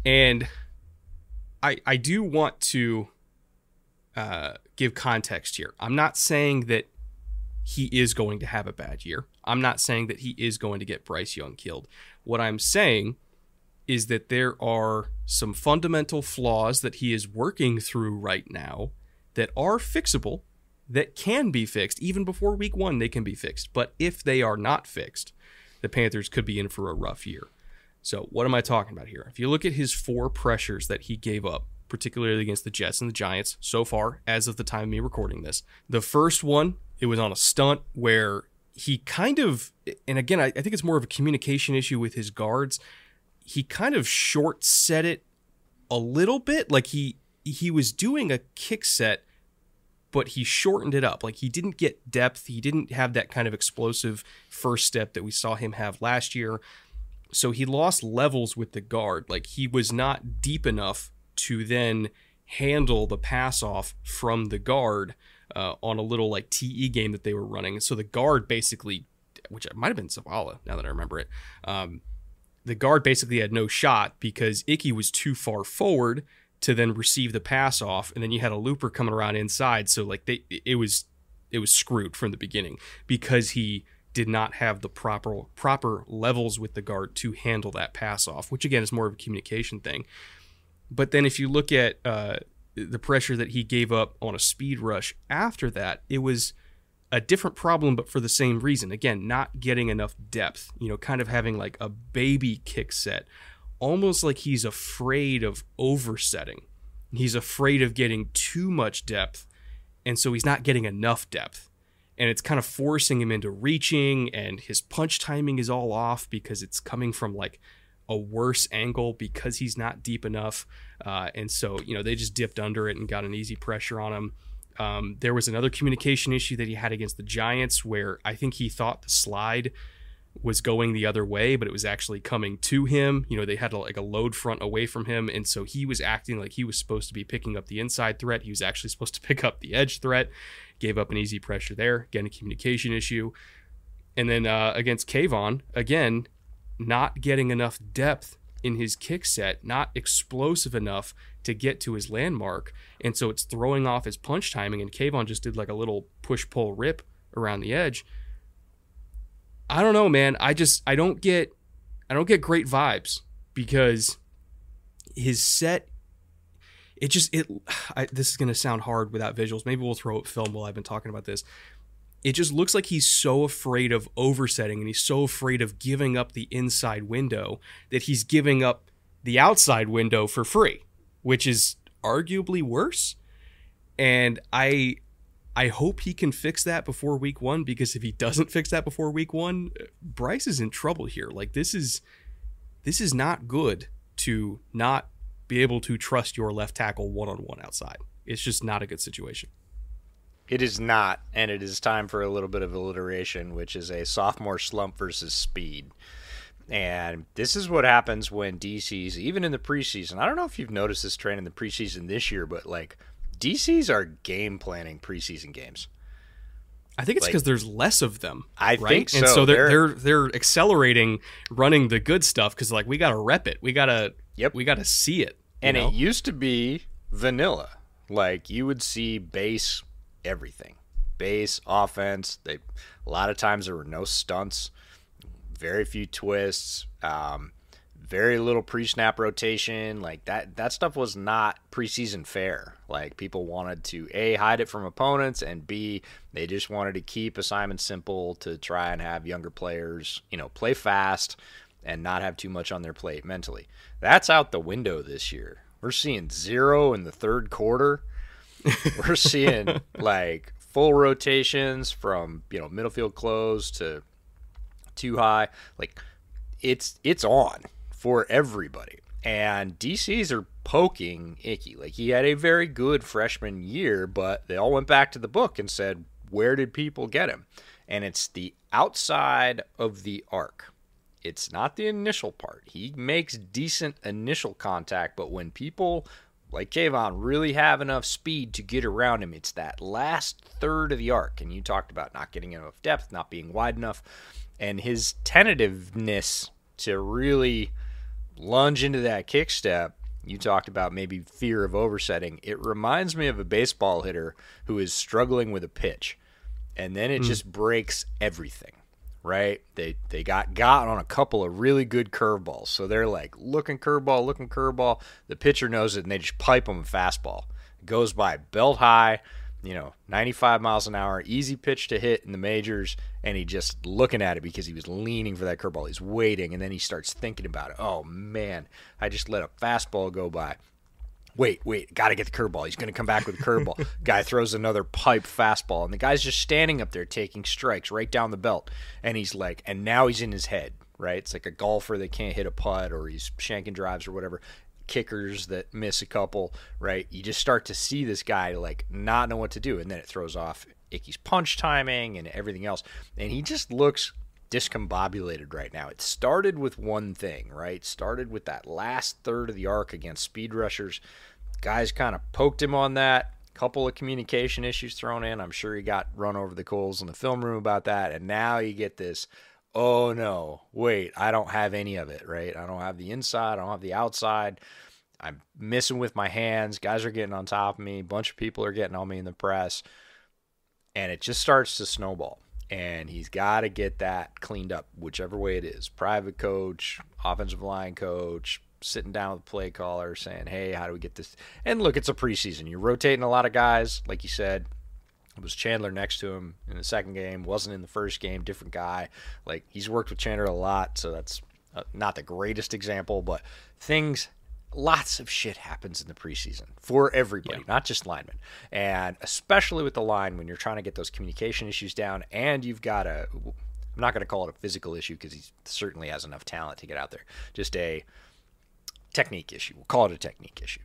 And I I do want to uh, give context here. I'm not saying that he is going to have a bad year. I'm not saying that he is going to get Bryce Young killed. What I'm saying is that there are some fundamental flaws that he is working through right now that are fixable, that can be fixed. Even before week one, they can be fixed. But if they are not fixed, the Panthers could be in for a rough year. So, what am I talking about here? If you look at his four pressures that he gave up, particularly against the Jets and the Giants so far, as of the time of me recording this, the first one, it was on a stunt where he kind of, and again, I, I think it's more of a communication issue with his guards. He kind of short set it a little bit. Like he he was doing a kick set, but he shortened it up. Like he didn't get depth. He didn't have that kind of explosive first step that we saw him have last year so he lost levels with the guard. Like he was not deep enough to then handle the pass off from the guard uh, on a little like TE game that they were running. So the guard basically, which might have been Zavala now that I remember it, um, the guard basically had no shot because Ickey was too far forward to then receive the pass off, and then you had a looper coming around inside. So like they, it was, it was screwed from the beginning because he did not have the proper proper levels with the guard to handle that pass off, which again is more of a communication thing. But then if you look at uh, the pressure that he gave up on a speed rush after that, it was a different problem, but for the same reason. Again, not getting enough depth. You know, kind of having like a baby kick set, almost like he's afraid of oversetting. He's afraid of getting too much depth, and so he's not getting enough depth and it's kind of forcing him into reaching and his punch timing is all off because it's coming from like a worse angle because he's not deep enough uh, and so you know they just dipped under it and got an easy pressure on him um, there was another communication issue that he had against the giants where i think he thought the slide was going the other way but it was actually coming to him you know they had a, like a load front away from him and so he was acting like he was supposed to be picking up the inside threat he was actually supposed to pick up the edge threat gave up an easy pressure there. Again, a communication issue. And then uh, against Kayvon, again, not getting enough depth in his kick set, not explosive enough to get to his landmark. And so it's throwing off his punch timing. And Kayvon just did like a little push pull rip around the edge. I don't know, man. I just I don't get I don't get great vibes because his set it just it (sighs) I, this is going to sound hard without visuals maybe we'll throw up film while i've been talking about this it just looks like he's so afraid of oversetting and he's so afraid of giving up the inside window that he's giving up the outside window for free which is arguably worse and i i hope he can fix that before week 1 because if he doesn't fix that before week 1 Bryce is in trouble here like this is this is not good to not be able to trust your left tackle one on one outside. It's just not a good situation. It is not, and it is time for a little bit of alliteration, which is a sophomore slump versus speed. And this is what happens when DCs, even in the preseason, I don't know if you've noticed this trend in the preseason this year, but like DCs are game planning preseason games. I think it's because like, there's less of them. I right? think so. And so they're, they're they're accelerating running the good stuff because like we got to rep it, we gotta yep, we gotta see it. And know? it used to be vanilla. Like you would see base everything. Base offense. They a lot of times there were no stunts, very few twists, um, very little pre-snap rotation. Like that that stuff was not preseason fair. Like people wanted to a hide it from opponents and b they just wanted to keep assignments simple to try and have younger players, you know, play fast and not have too much on their plate mentally. That's out the window this year. We're seeing zero in the third quarter. (laughs) We're seeing like full rotations from, you know, middle field close to too high. Like it's it's on for everybody. And DCs are poking Ickey. Like he had a very good freshman year, but they all went back to the book and said, Where did people get him? And it's the outside of the arc it's not the initial part. He makes decent initial contact, but when people like Kayvon really have enough speed to get around him, it's that last third of the arc. And you talked about not getting enough depth, not being wide enough, and his tentativeness to really lunge into that kick step. You talked about maybe fear of oversetting. It reminds me of a baseball hitter who is struggling with a pitch, and then it mm. just breaks everything right? They they got got on a couple of really good curveballs. So they're like looking curveball, looking curveball. The pitcher knows it, and they just pipe them a fastball. It goes by belt high, you know, 95 miles an hour, easy pitch to hit in the majors, and he just looking at it because he was leaning for that curveball. He's waiting, and then he starts thinking about it. Oh man, I just let a fastball go by. Wait, wait, got to get the curveball. He's going to come back with a curveball. (laughs) Guy throws another pipe fastball, and the guy's just standing up there taking strikes right down the belt. And he's like, and now he's in his head, right? It's like a golfer that can't hit a putt or he's shanking drives or whatever kickers that miss a couple, right? You just start to see this guy like not know what to do, and then it throws off Icky's punch timing and everything else, and he just looks discombobulated right now. It started with one thing, right? Started with that last third of the arc against speed rushers. Guys kind of poked him on that. Couple of communication issues thrown in. I'm sure he got run over the coals in the film room about that. And now you get this oh no, wait, I don't have any of it, right? I don't have the inside, I don't have the outside. I'm missing with my hands. Guys are getting on top of me. A bunch of people are getting on me in the press. And it just starts to snowball. And he's got to get that cleaned up, whichever way it is. Private coach, offensive line coach, sitting down with the play caller saying, hey, how do we get this? And look, it's a preseason. You're rotating a lot of guys, like you said. It was Chandler next to him in the second game, wasn't in the first game, different guy. Like he's worked with Chandler a lot, so that's uh, not the greatest example, but things lots of shit happens in the preseason for everybody, yeah. not just linemen. And especially with the line when you're trying to get those communication issues down and you've got a I'm not going to call it a physical issue because he certainly has enough talent to get out there. Just a technique issue. We'll call it a technique issue.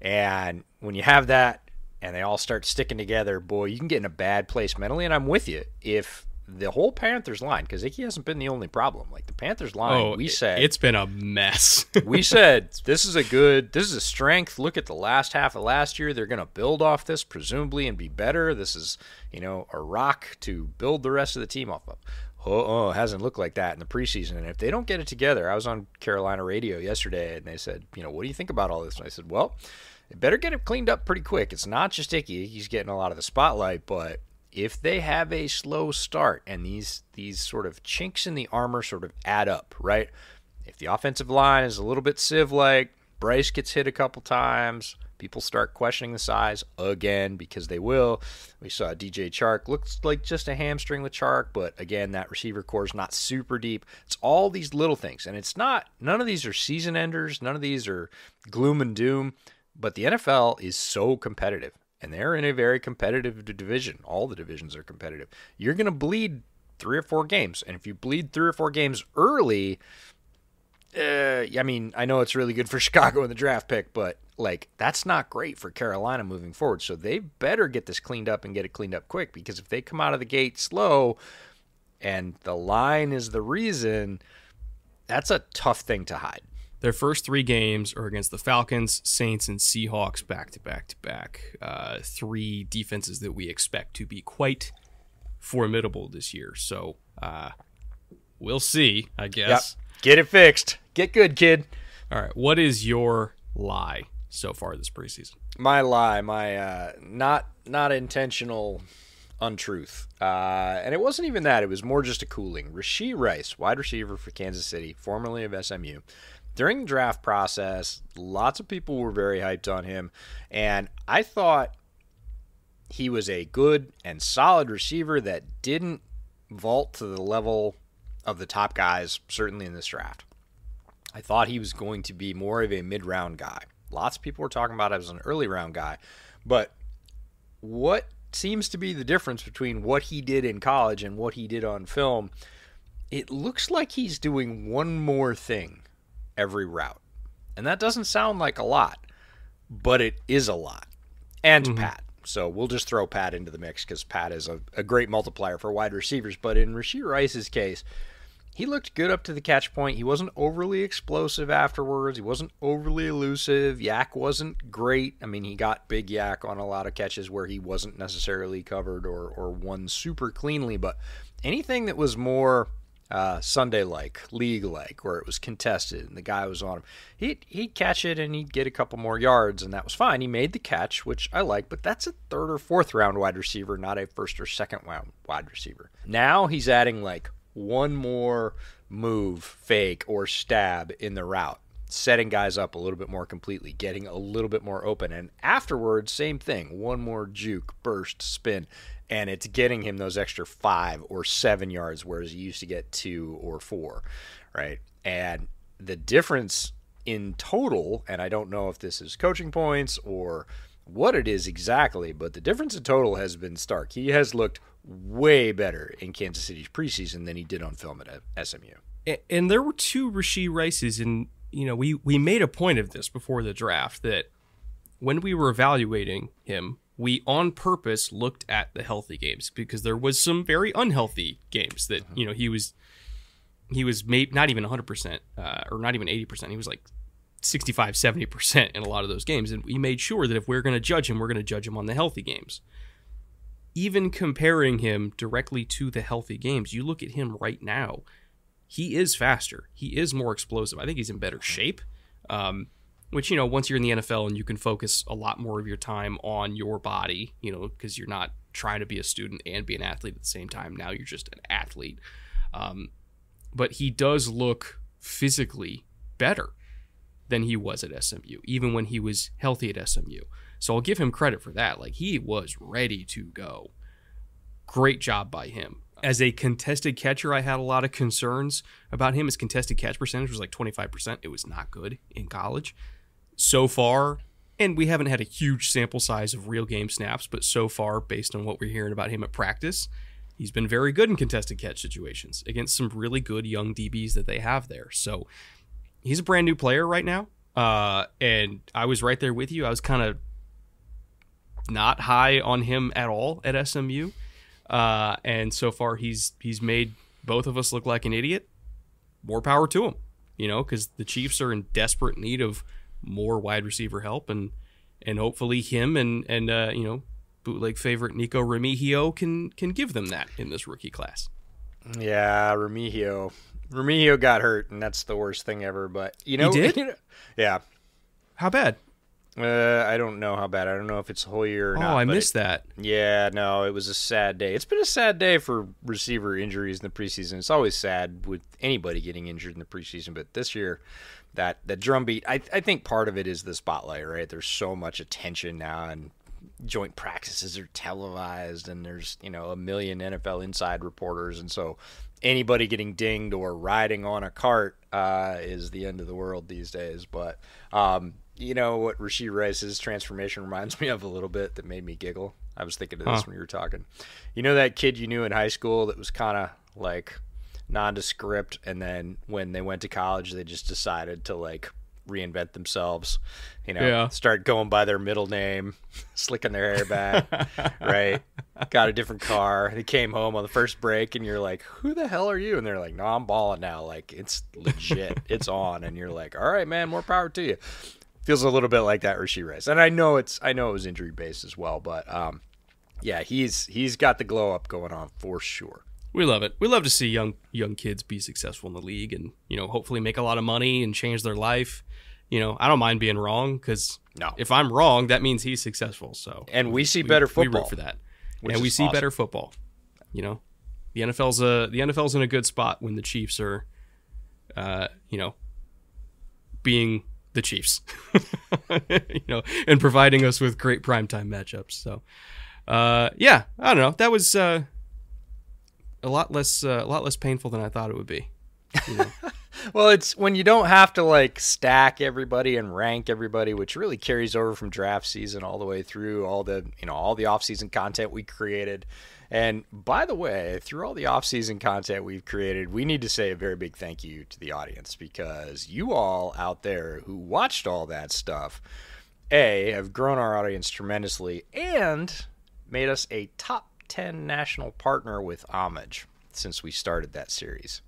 And when you have that and they all start sticking together, boy, you can get in a bad place mentally. And I'm with you. If the whole Panthers line because Icky hasn't been the only problem. Like the Panthers line, oh, we said it's been a mess. (laughs) we said this is a good, this is a strength. Look at the last half of last year; they're going to build off this presumably and be better. This is you know a rock to build the rest of the team off of. Oh, oh, it hasn't looked like that in the preseason. And if they don't get it together, I was on Carolina radio yesterday, and they said, you know, what do you think about all this? And I said, well. They better get it cleaned up pretty quick. It's not just Icky; he's getting a lot of the spotlight, but if they have a slow start and these these sort of chinks in the armor sort of add up, right? If the offensive line is a little bit sieve like, Bryce gets hit a couple times, people start questioning the size again because they will. We saw DJ Chark looks like just a hamstring with Chark, but again, that receiver corps is not super deep. It's all these little things, and it's not none of these are season enders, none of these are gloom and doom. But the NFL is so competitive and they're in a very competitive division. All the divisions are competitive. You're going to bleed three or four games, and if you bleed three or four games early, uh, I mean, I know it's really good for (laughs) Chicago in the draft pick, but like that's not great for Carolina moving forward. So they better get this cleaned up and get it cleaned up quick because if they come out of the gate slow, and the line is the reason, that's a tough thing to hide. Their first three games are against the Falcons, Saints, and Seahawks back to back to back. Uh, three defenses that we expect to be quite formidable this year. So uh, we'll see, I guess. Yep. Get it fixed. Get good, kid. All right. What is your lie so far this preseason? My lie, my uh, not not intentional untruth. Uh, and it wasn't even that. It was more just a cooling. Rashee Rice, wide receiver for Kansas City, formerly of SMU, during the draft process, lots of people were very hyped on him, and I thought he was a good and solid receiver that didn't vault to the level of the top guys, certainly in this draft. I thought he was going to be more of a mid round guy. Lots of people were talking about him as an early round guy, but what seems to be the difference between what he did in college and what he did on film? It looks like he's doing one more thing every route. And that doesn't sound like a lot, but it is a lot. And mm-hmm. Pat. So we'll just throw Pat into the mix because Pat is a, a, great multiplier for wide receivers. But in Rashee Rice's case, he looked good up to the catch point. He wasn't overly explosive afterwards. He wasn't overly elusive. YAC wasn't great. I mean, he got big YAC on a lot of catches where he wasn't necessarily covered or, or won super cleanly. But anything that was more uh, Sunday like, league like, where it was contested and the guy was on him. He'd, he'd catch it and he'd get a couple more yards, and that was fine. He made the catch, which I like, but that's a third or fourth round wide receiver, not a first or second round wide receiver. Now he's adding like one more move, fake, or stab in the route. setting guys up a little bit more completely, getting a little bit more open. And afterwards, same thing one more juke, burst, spin, and it's getting him those extra five or seven yards, whereas he used to get two or four, right? And the difference in total, and I don't know if this is coaching points or what it is exactly, but the difference in total has been stark. He has looked way better in Kansas City's preseason than he did on film at uh, SMU. And there were two Rashee Rices, and you know we we made a point of this before the draft that when we were evaluating him, we on purpose looked at the healthy games because there was some very unhealthy games that mm-hmm. you know he was he was made not even 100% uh, or not even 80% he was like 65 70% in a lot of those games. And we made sure that if we're going to judge him we're going to judge him on the healthy games. Even comparing him directly to the healthy games you look at him right now he is faster. He is more explosive. I think he's in better shape. Um, which you know once you're in the NFL and you can focus a lot more of your time on your body, you know, because you're not trying to be a student and be an athlete at the same time. Now you're just an athlete. Um, but he does look physically better than he was at SMU, even when he was healthy at SMU. So I'll give him credit for that. Like he was ready to go. Great job by him. As a contested catcher, I had a lot of concerns about him. His contested catch percentage was like 25%. It was not good in college so far, and we haven't had a huge sample size of real game snaps, but so far, based on what we're hearing about him at practice, he's been very good in contested catch situations against some really good young DBs that they have there. So he's a brand new player right now. Uh, and I was right there with you. I was kind of not high on him at all at SMU. Uh, and so far he's he's made both of us look like an idiot. More power to him, you know, because the Chiefs are in desperate need of more wide receiver help, and and hopefully him and and uh, you know bootleg favorite Nikko Remigio can can give them that in this rookie class. Yeah, Remigio. Remigio got hurt, and that's the worst thing ever. But you know, he did. (laughs) Yeah. How bad? Uh, I don't know how bad. I don't know if it's a whole year or oh, not. Oh, I missed it, that. Yeah, no, it was a sad day. It's been a sad day for receiver injuries in the preseason. It's always sad with anybody getting injured in the preseason, but this year, that that drumbeat. I I think part of it is the spotlight, right? There's so much attention now, and joint practices are televised, and there's you know a million NFL inside reporters, and so anybody getting dinged or riding on a cart uh, is the end of the world these days. But um, you know what Rashee Rice's transformation reminds (laughs) me of a little bit that made me giggle. I was thinking of this huh. when you were talking. You know that kid you knew in high school that was kind of like nondescript, and then when they went to college, they just decided to like reinvent themselves. You know, yeah. start going by their middle name, (laughs) slicking their hair back, (laughs) right? Got a different car. They came home on the first break, and you're like, "Who the hell are you?" And they're like, "No, I'm balling now. Like it's legit. (laughs) it's on." And you're like, "All right, man, more power to you." Feels a little bit like that Rashee Rice, and I know it's I know it was injury based as well, but um, yeah, he's he's got the glow up going on for sure we love it. We love to see young young kids be successful in the league and you know hopefully make a lot of money and change their life. You know, I don't mind being wrong because no. if I'm wrong, that means he's successful. So and we see better football. We root for that, and we see awesome. better football. You know, the NFL's a the NFL's in a good spot when the Chiefs are, uh, you know, being the Chiefs, (laughs) you know, and providing us with great primetime matchups. So, uh, yeah, I don't know. That was uh, a lot less uh, a lot less painful than I thought it would be. You know? (laughs) well, it's when you don't have to like stack everybody and rank everybody, which really carries over from draft season all the way through all the you know all the off-season content we created. And by the way, through all the off-season content we've created, we need to say a very big thank you to the audience because you all out there who watched all that stuff, a have grown our audience tremendously and made us a top 10 national partner with Homage since we started that series.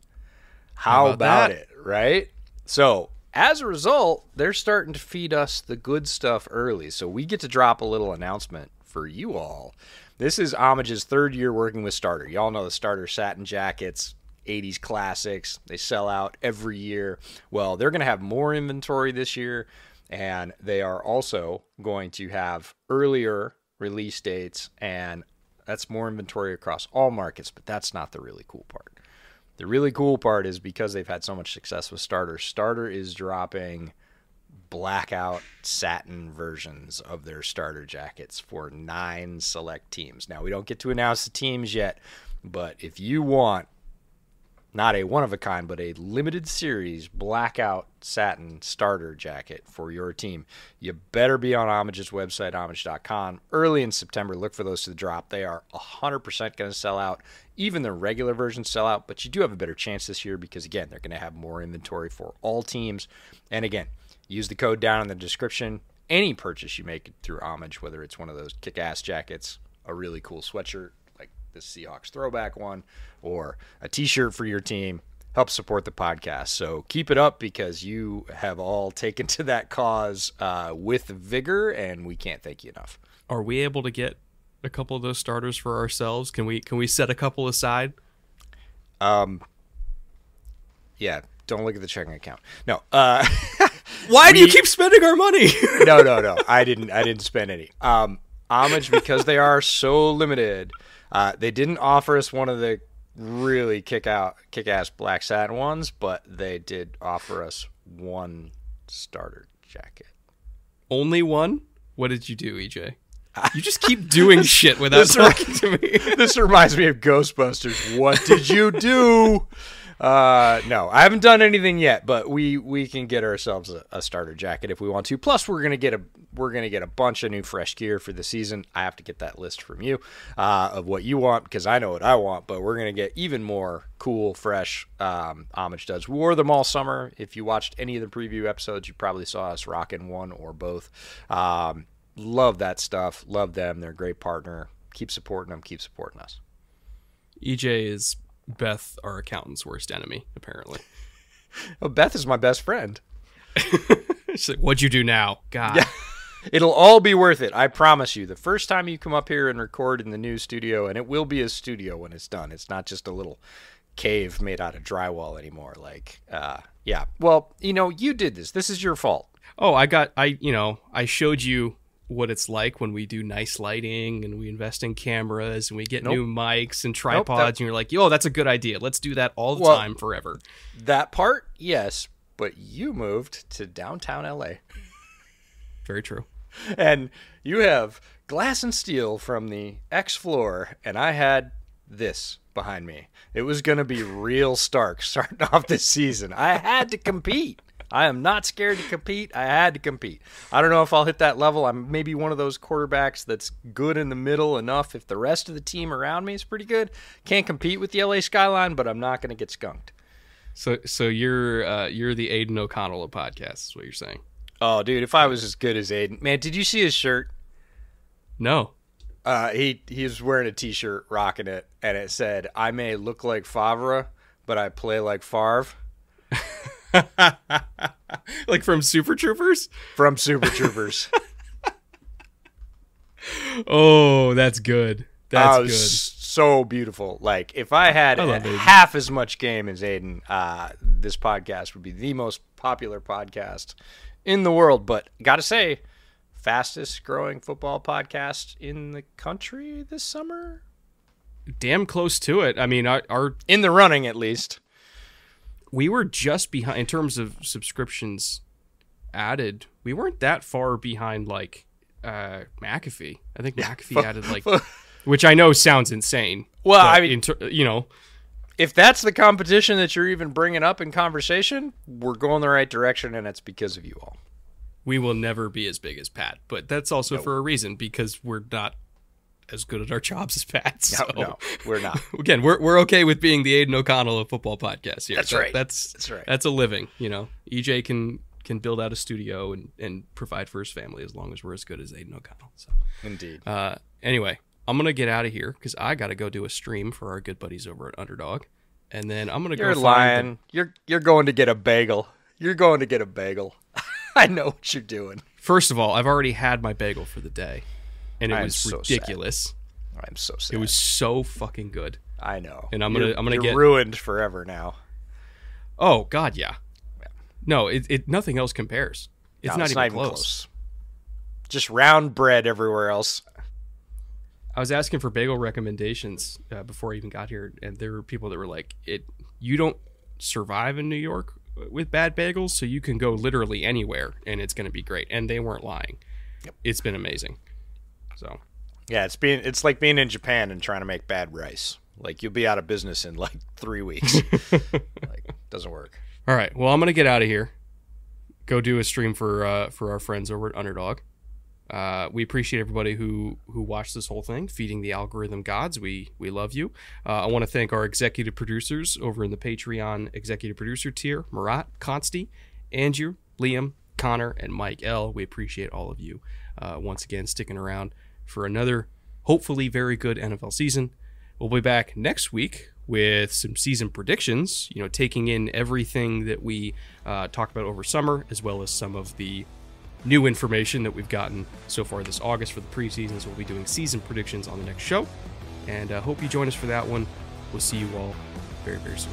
How, How about, about it, right? So, as a result, they're starting to feed us the good stuff early. So, we get to drop a little announcement for you all. This is Homage's third year working with Starter. Y'all know the Starter satin jackets, 80s classics. They sell out every year. Well, they're going to have more inventory this year, and they are also going to have earlier release dates and that's more inventory across all markets, but that's not the really cool part. The really cool part is because they've had so much success with Starter, Starter is dropping blackout satin versions of their starter jackets for nine select teams. Now, we don't get to announce the teams yet, but if you want not a one of a kind, but a limited series blackout satin starter jacket for your team. You better be on Homage's website, homage.com. Early in September, look for those to drop. They are 100% going to sell out. Even the regular versions sell out, but you do have a better chance this year because, again, they're going to have more inventory for all teams. And again, use the code down in the description. Any purchase you make through Homage, whether it's one of those kick ass jackets, a really cool sweatshirt, the Seahawks throwback one, or a t shirt for your team. Help support the podcast. So keep it up because you have all taken to that cause uh, with vigor, and we can't thank you enough. Are we able to get a couple of those starters for ourselves? Can we can we set a couple aside? Um, yeah. Don't look at the checking account. No. Uh, (laughs) Why do you keep spending our money? no, no, no. I didn't. I didn't spend any. Um, homage because they are so limited. Uh, they didn't offer us one of the really kick out, kick ass black satin ones, but they did offer us one starter jacket. Only one? What did you do, EJ? You just keep (laughs) doing shit without talking to me. (laughs) this reminds me of Ghostbusters. What did you do? (laughs) Uh, no, I haven't done anything yet, but we we can get ourselves a, a, starter jacket if we want to. Plus, we're gonna get a we're gonna get a bunch of new fresh gear for the season. I have to get that list from you uh, of what you want because I know what I want. But we're gonna get even more cool, fresh um, homage duds. We wore them all summer. If you watched any of the preview episodes, you probably saw us rocking one or both. Um, love that stuff. Love them. They're a great partner. Keep supporting them. Keep supporting us. EJ is Beth, our accountant's worst enemy, apparently. (laughs) Oh, Beth is my best friend. (laughs) She's like, What'd you do now? God. Yeah. (laughs) It'll all be worth it. I promise you. The first time you come up here and record in the new studio, and it will be a studio when it's done. It's not just a little cave made out of drywall anymore. Like, uh, yeah. Well, you know, you did this. This is your fault. Oh, I got, I, you know, I showed you what it's like when we do nice lighting and we invest in cameras and we get nope. new mics and tripods nope, that, and you're like, yo, that's a good idea. Let's do that all the well, time forever. That part, yes, but you moved to downtown LA. Very true. And you have glass and steel from the X floor, and I had this behind me. It was going to be real stark (laughs) starting off this season. I had to compete. I am not scared to compete. I had to compete. I don't know if I'll hit that level. I'm maybe one of those quarterbacks that's good in the middle enough if the rest of the team around me is pretty good. Can't compete with the LA skyline, but I'm not going to get skunked. So so you're uh, you're the Aidan O'Connell of podcasts, is what you're saying. Oh, dude, if I was as good as Aidan, man, did you see his shirt? No. Uh, he he was wearing a T-shirt, rocking it, and it said, "I may look like Farva, but I play like Favre." (laughs) like from Super Troopers? From Super Troopers. (laughs) oh, that's good. That's good. So beautiful. Like if I had I half as much game as Aidan, uh, this podcast would be the most popular podcast in the world. But gotta say, fastest growing football podcast in the country this summer. Damn close to it. I mean, our, our in the running at least we were just behind in terms of subscriptions added. We weren't that far behind like uh, McAfee. I think McAfee added like, (laughs) which I know sounds insane. Well, I mean, ter- you know, if that's the competition that you're even bringing up in conversation, we're going the right direction, and it's because of you all. We will never be as big as Pat, but that's also for a reason because we're not as good at our jobs as Pat. So. No, no, we're not. (laughs) Again, we're we're okay with being the Aidan O'Connell of football podcast here. That's right. That's that's right. That's a living. You know, EJ can can build out a studio and and provide for his family as long as we're as good as Aidan O'Connell. So indeed. Uh, anyway, I'm gonna get out of here because I got to go do a stream for our good buddies over at Underdog, and then I'm gonna you're go. You're lying. You're you're going to get a bagel. You're going to get a bagel. (laughs) I know what you're doing. First of all, I've already had my bagel for the day and it I was ridiculous. So I'm so sad. It was so fucking good. I know. And I'm gonna you're, I'm gonna get ruined forever now. Oh God, yeah. yeah. No, it, it nothing else compares. It's, no, not, it's even not, even, close. close. Just round bread everywhere else. I was asking for bagel recommendations uh, before I even got here, and there were people that were like, "It, you don't survive in New York with bad bagels, so you can go literally anywhere and it's going to be great. And they weren't lying. Yep. It's been amazing. So, yeah, it's being it's like being in Japan and trying to make bad rice. Like you'll be out of business in like three weeks. (laughs) like doesn't work. All right. Well, I'm gonna get out of here. Go do a stream for uh, for our friends over at Underdog. Uh, we appreciate everybody who who watched this whole thing, feeding the algorithm gods. We we love you. Uh, I want to thank our executive producers over in the Patreon executive producer tier: Marat, Consti, Andrew, Liam, Connor, and Mike L. We appreciate all of you uh, once again sticking around for another hopefully very good NFL season. We'll be back next week with some season predictions. You know, taking in everything that we uh, talked about over summer, as well as some of the new information that we've gotten so far this August for the preseason. So we'll be doing season predictions on the next show. And uh, hope you join us for that one. We'll see you all very, very soon.